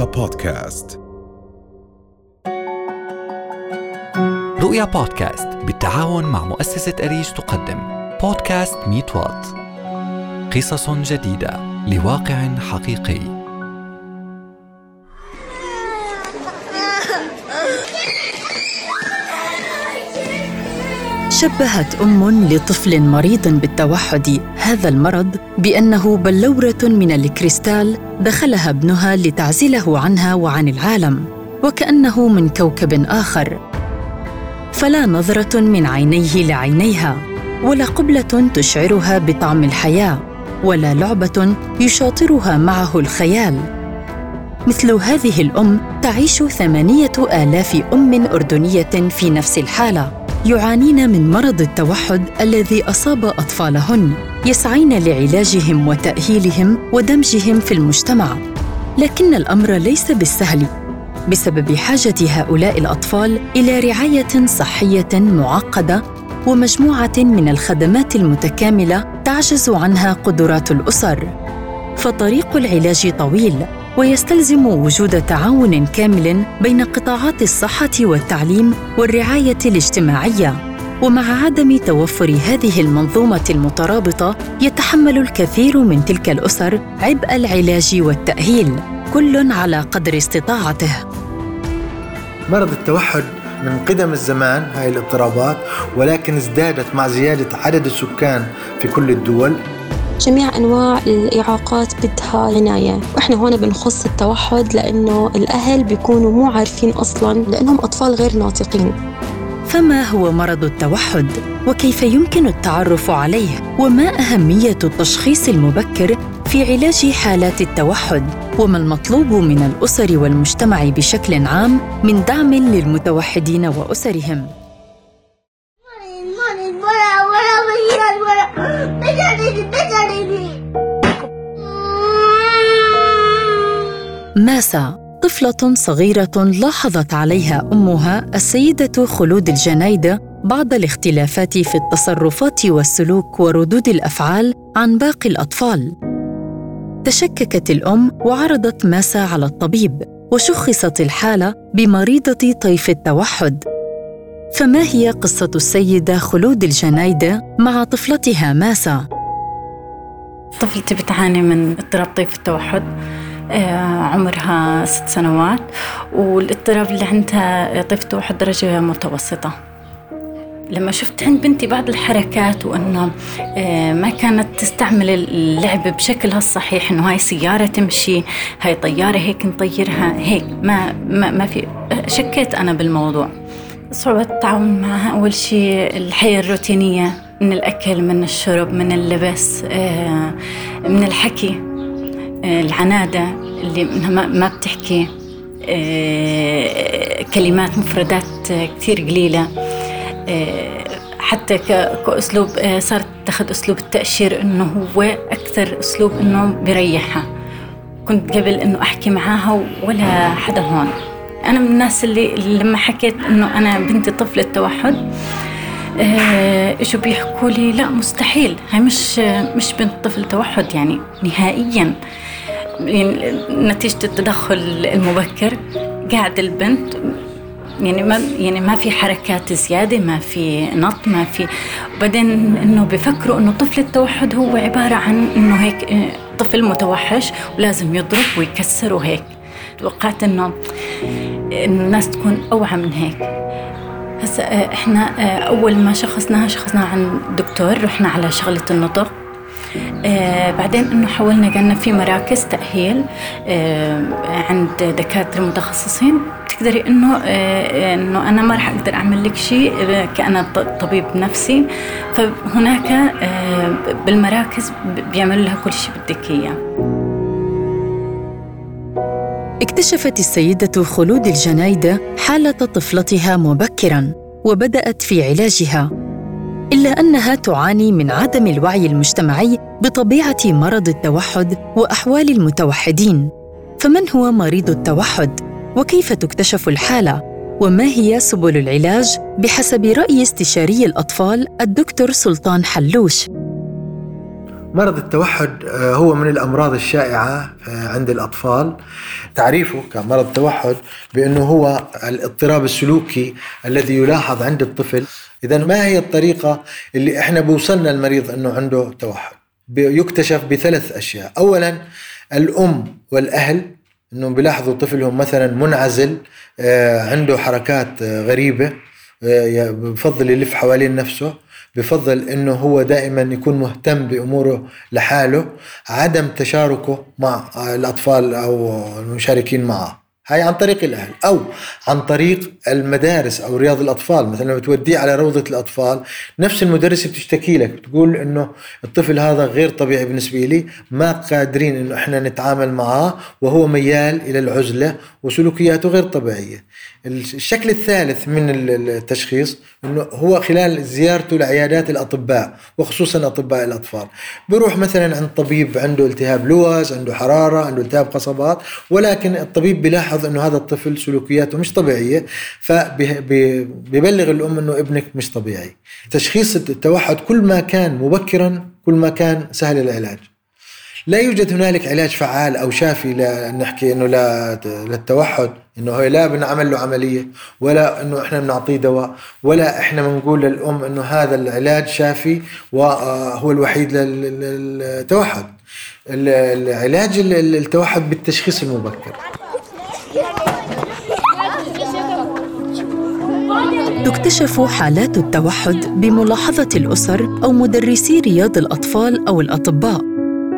رؤيا بودكاست. رؤيا بودكاست بالتعاون مع مؤسسة أريج تقدم. بودكاست ميت وات. قصص جديدة لواقع حقيقي. شبهت أم لطفل مريض بالتوحد. هذا المرض بأنه بلورة من الكريستال دخلها ابنها لتعزله عنها وعن العالم وكأنه من كوكب آخر. فلا نظرة من عينيه لعينيها ولا قبلة تشعرها بطعم الحياة ولا لعبة يشاطرها معه الخيال. مثل هذه الأم تعيش ثمانية آلاف أم أردنية في نفس الحالة يعانين من مرض التوحد الذي أصاب أطفالهن. يسعين لعلاجهم وتأهيلهم ودمجهم في المجتمع. لكن الأمر ليس بالسهل بسبب حاجة هؤلاء الأطفال إلى رعاية صحية معقدة ومجموعة من الخدمات المتكاملة تعجز عنها قدرات الأسر. فطريق العلاج طويل ويستلزم وجود تعاون كامل بين قطاعات الصحة والتعليم والرعاية الاجتماعية. ومع عدم توفر هذه المنظومة المترابطة يتحمل الكثير من تلك الأسر عبء العلاج والتأهيل كل على قدر استطاعته. مرض التوحد من قدم الزمان هاي الاضطرابات ولكن ازدادت مع زيادة عدد السكان في كل الدول. جميع أنواع الإعاقات بدها عناية. وإحنا هون بنخص التوحد لأنه الأهل بيكونوا مو عارفين أصلاً لأنهم أطفال غير ناطقين. فما هو مرض التوحد؟ وكيف يمكن التعرف عليه؟ وما أهمية التشخيص المبكر في علاج حالات التوحد؟ وما المطلوب من الأسر والمجتمع بشكل عام من دعم للمتوحدين وأسرهم؟ ماسا طفلة صغيرة لاحظت عليها أمها السيدة خلود الجنايدة بعض الاختلافات في التصرفات والسلوك وردود الأفعال عن باقي الأطفال. تشككت الأم وعرضت ماسا على الطبيب، وشخصت الحالة بمريضة طيف التوحد. فما هي قصة السيدة خلود الجنايدة مع طفلتها ماسا؟ طفلتي بتعاني من اضطراب طيف التوحد عمرها ست سنوات والاضطراب اللي عندها التوحد درجة متوسطة. لما شفت عند بنتي بعض الحركات وأنه آه، ما كانت تستعمل اللعب بشكلها الصحيح إنه هاي سيارة تمشي هاي طيارة هيك نطيرها هيك ما ما, ما في شكيت أنا بالموضوع. صعوبة التعاون معها أول شيء الحياة الروتينية من الأكل من الشرب من اللبس آه، من الحكي. آه، العنادة اللي ما بتحكي آه، كلمات مفردات كثير قليلة. حتى كأسلوب صارت تاخذ أسلوب التأشير إنه هو أكثر أسلوب إنه بريحها كنت قبل إنه أحكي معاها ولا حدا هون. أنا من الناس اللي لما حكيت إنه أنا بنتي طفلة توحد اجوا بيحكوا لي؟ لا مستحيل. هاي مش مش بنت طفل توحد يعني نهائيا. يعني نتيجة التدخل المبكر قاعد البنت يعني ما يعني ما في حركات زيادة ما في نط ما في. وبعدين إنه بفكروا إنه طفل التوحد هو عبارة عن إنه هيك طفل متوحش ولازم يضرب ويكسر وهيك. توقعت إنه الناس تكون أوعى من هيك. هسا إحنا أول ما شخصناها شخصناها عند دكتور رحنا على شغلة النطق. آه بعدين إنه حولنا قلنا في مراكز تأهيل آه عند دكاترة متخصصين. تقدري إنه آه إنه أنا ما راح أقدر أعمل لك شيء آه، كأنا طبيب نفسي. فهناك آه بالمراكز بيعملوا لها كل شيء بدك إياه. اكتشفت السيدة خلود الجنايدة حالة طفلتها مبكرا وبدأت في علاجها. إلا أنها تعاني من عدم الوعي المجتمعي بطبيعة مرض التوحد وأحوال المتوحدين. فمن هو مريض التوحد؟ وكيف تكتشف الحالة؟ وما هي سبل العلاج؟ بحسب رأي استشاري الأطفال الدكتور سلطان حلوش. مرض التوحد آه، هو من الأمراض الشائعة آه، عند الأطفال. تعريفه كمرض التوحد بأنه هو الاضطراب السلوكي الذي يلاحظ عند الطفل. إذا ما هي الطريقة اللي إحنا بوصلنا المريض أنه عنده توحد؟ يكتشف بثلاث أشياء. أولا الأم والأهل أنهم بيلاحظوا طفلهم مثلا منعزل آه، عنده حركات غريبة بفضل يلف حوالين نفسه. بفضل إنه هو دائما يكون مهتم بأموره لحاله عدم تشاركه مع الأطفال أو المشاركين معه. هاي عن طريق الأهل أو عن طريق المدارس أو رياض الأطفال. مثلا لما بتوديه على روضة الأطفال نفس المدرسة بتشتكي لك بتقول إنه الطفل هذا غير طبيعي بالنسبة لي ما قادرين إنه إحنا نتعامل معاه وهو ميال إلى العزلة وسلوكياته غير طبيعية. الشكل الثالث من التشخيص إنه هو خلال زيارته لعيادات الأطباء وخصوصا أطباء الأطفال. بيروح مثلا عند طبيب عنده التهاب لوز عنده حرارة عنده التهاب قصبات ولكن الطبيب بيلاحظ إنه هذا الطفل سلوكياته مش طبيعية فبيبلغ الأم إنه ابنك مش طبيعي. تشخيص التوحد كل ما كان مبكرا كل ما كان سهل العلاج. لا يوجد هنالك علاج فعال أو شافي لنحكي إنه للتوحد إنه هو لا بنعمل له عملية ولا إنه إحنا بنعطيه دواء ولا إحنا بنقول للأم إنه هذا العلاج شافي وهو الوحيد للتوحد. العلاج التوحد بالتشخيص المبكر. تكتشف حالات التوحد بملاحظة الأسر أو مدرسي رياض الأطفال أو الأطباء.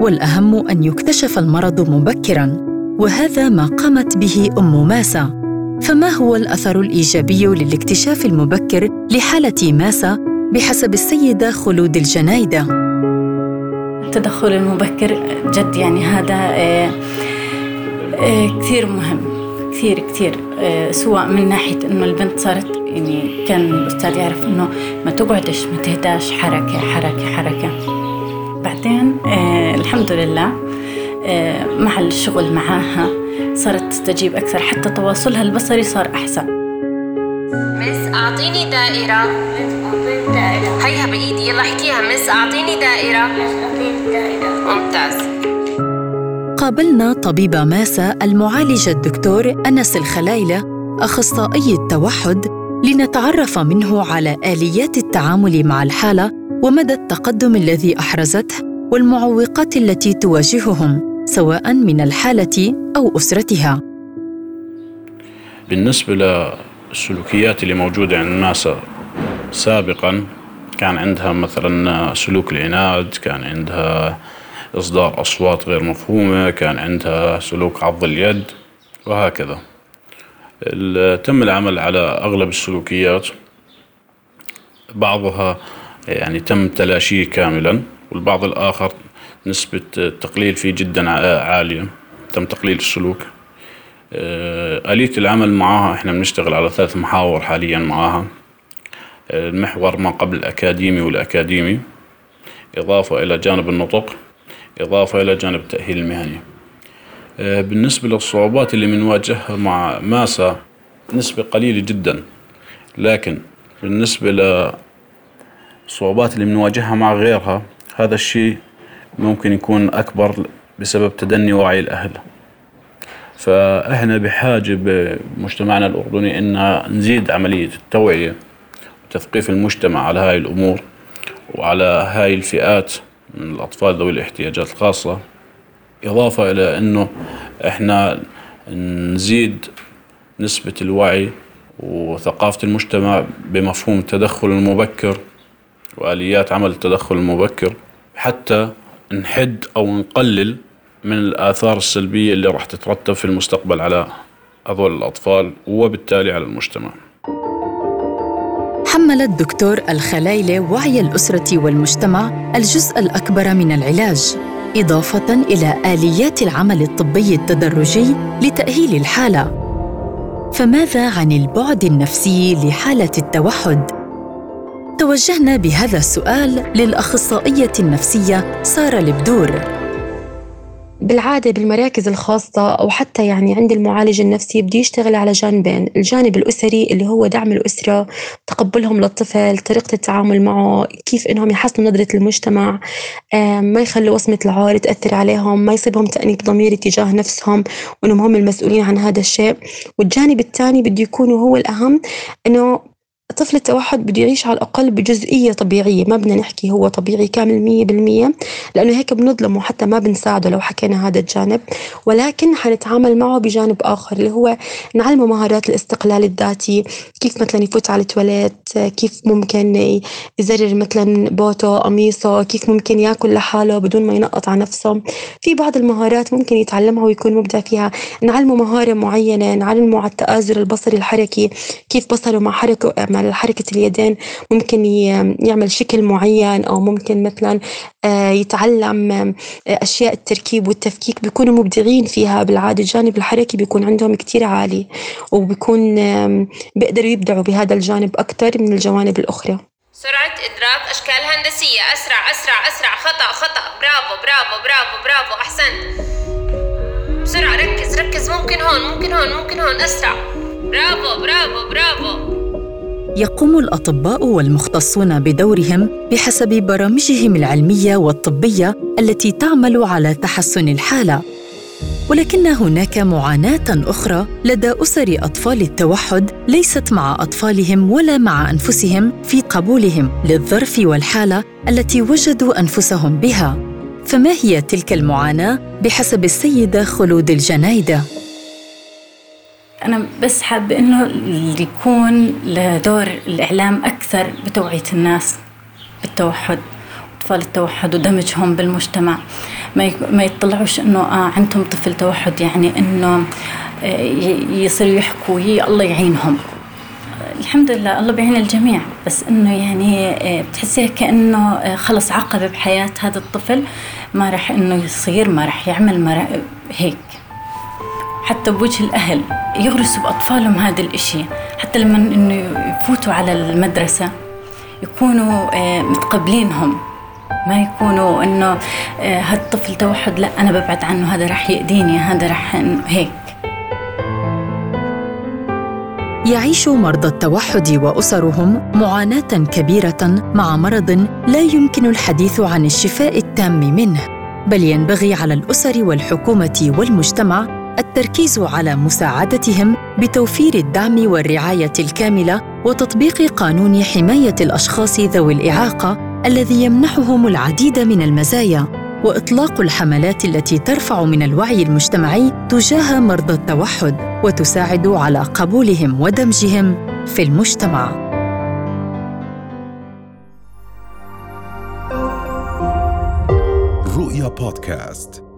والأهم أن يكتشف المرض مبكراً وهذا ما قامت به أم ماسا. فما هو الأثر الإيجابي للاكتشاف المبكر لحالة ماسا بحسب السيدة خلود الجنايدة؟ التدخل المبكر جد يعني هذا آه، آه، كثير مهم كثير كثير آه، سواء من ناحية إنه البنت صارت يعني كان الأستاذ يعرف إنه ما تقعدش ما تهداش حركة حركة حركة. الحمد لله. آه، مع الشغل معاها صارت تستجيب أكثر حتى تواصلها البصري صار أحسن. مس أعطيني دائرة. هيها بإيدي يلا احكيها. مس أعطيني دائرة. ممتاز. قابلنا طبيبة ماسا المعالجة الدكتور أنس الخلايلة أخصائي التوحد لنتعرف منه على آليات التعامل مع الحالة ومدى التقدم الذي أحرزته. والمعوقات التي تواجههم سواء من الحالة أو أسرتها. بالنسبة للسلوكيات اللي موجودة عند الناس سابقا كان عندها مثلا سلوك العناد كان عندها إصدار أصوات غير مفهومة كان عندها سلوك عض اليد وهكذا. تم العمل على أغلب السلوكيات. بعضها يعني تم تلاشيه كاملا. والبعض الآخر نسبة التقليل فيه جدا عالية. تم تقليل السلوك. آه، آلية العمل معها إحنا بنشتغل على ثلاث محاور حاليا معها المحور ما قبل الأكاديمي والأكاديمي. إضافة إلى جانب النطق إضافة إلى جانب التأهيل المهني. آه، بالنسبة للصعوبات اللي بنواجهها مع ماسا نسبة قليلة جدا. لكن بالنسبة للصعوبات اللي بنواجهها مع غيرها هذا الشيء ممكن يكون أكبر بسبب تدني وعي الأهل. فإحنا بحاجة بمجتمعنا الأردني إن نزيد عملية التوعية وتثقيف المجتمع على هاي الأمور وعلى هاي الفئات من الأطفال ذوي الاحتياجات الخاصة إضافة إلى أنه إحنا نزيد نسبة الوعي وثقافة المجتمع بمفهوم التدخل المبكر وآليات عمل التدخل المبكر. حتى نحد أو نقلل من الآثار السلبية اللي راح تترتب في المستقبل على هذول الأطفال وبالتالي على المجتمع. حمل الدكتور الخلايلة وعي الأسرة والمجتمع الجزء الأكبر من العلاج إضافة إلى آليات العمل الطبي التدرجي لتأهيل الحالة. فماذا عن البعد النفسي لحالة التوحد؟ توجهنا بهذا السؤال للأخصائية النفسية سارة البدور بالعادة بالمراكز الخاصة أو حتى يعني عند المعالج النفسي بده يشتغل على جانبين الجانب الأسري اللي هو دعم الأسرة تقبلهم للطفل طريقة التعامل معه كيف إنهم يحسنوا نظرة المجتمع ما يخلوا وصمة العار تأثر عليهم ما يصيبهم تأنيب ضمير تجاه نفسهم وإنهم هم المسؤولين عن هذا الشيء. والجانب الثاني بده يكون هو الأهم إنه طفل التوحد بده يعيش على الأقل بجزئية طبيعية ما بدنا نحكي هو طبيعي كامل مية بالمية لأنه هيك بنظلمه حتى ما بنساعده لو حكينا هذا الجانب ولكن حنتعامل معه بجانب آخر اللي هو نعلمه مهارات الاستقلال الذاتي كيف مثلا يفوت على التواليت كيف ممكن يزرر مثلا بوته قميصه كيف ممكن ياكل لحاله بدون ما ينقط على نفسه. في بعض المهارات ممكن يتعلمها ويكون مبدع فيها. نعلمه مهارة معينة نعلمه على التآزر البصري الحركي كيف بصره مع حركة مع حركة اليدين ممكن يعمل شكل معين أو ممكن مثلا آه، يتعلم آه، أشياء التركيب والتفكيك بيكونوا مبدعين فيها. بالعادة الجانب الحركي بيكون عندهم كتير عالي وبيكون بيقدروا يبدعوا بهذا الجانب أكثر من الجوانب الأخرى. سرعة إدراك أشكال هندسية. أسرع أسرع أسرع. خطأ خطأ. برافو برافو برافو برافو. أحسنت. بسرعة. ركز ركز. ممكن هون ممكن هون ممكن هون. أسرع. برافو برافو برافو. يقوم الأطباء والمختصون بدورهم بحسب برامجهم العلمية والطبية التي تعمل على تحسن الحالة. ولكن هناك معاناة أخرى لدى أسر أطفال التوحد ليست مع أطفالهم ولا مع أنفسهم في قبولهم للظرف والحالة التي وجدوا أنفسهم بها. فما هي تلك المعاناة بحسب السيدة خلود الجنايدة؟ أنا بس حابة إنه يكون لدور الإعلام أكثر بتوعية الناس بالتوحد أطفال التوحد ودمجهم بالمجتمع. ما ما يطلعوش إنه آه عندهم طفل توحد يعني إنه آه، يصيروا يحكوا هي الله يعينهم. الحمد لله الله بيعين الجميع. بس إنه يعني آه، بتحسيها كأنه آه، خلص عقبة بحياة هذا الطفل ما راح إنه يصير ما راح يعمل ما راح هيك. حتى بوجه الأهل يغرسوا بأطفالهم هذا الإشي. حتى لما إنه يفوتوا على المدرسة يكونوا آه، متقبلينهم. ما يكونوا إنه آه، هالطفل توحد لا أنا ببعد عنه هذا رح يأذيني هذا رح هيك. يعيش مرضى التوحد وأسرهم معاناة كبيرة مع مرض لا يمكن الحديث عن الشفاء التام منه بل ينبغي على الأسر والحكومة والمجتمع التركيز على مساعدتهم بتوفير الدعم والرعاية الكاملة وتطبيق قانون حماية الأشخاص ذوي الإعاقة الذي يمنحهم العديد من المزايا وإطلاق الحملات التي ترفع من الوعي المجتمعي تجاه مرضى التوحد وتساعد على قبولهم ودمجهم في المجتمع. رؤيا بودكاست.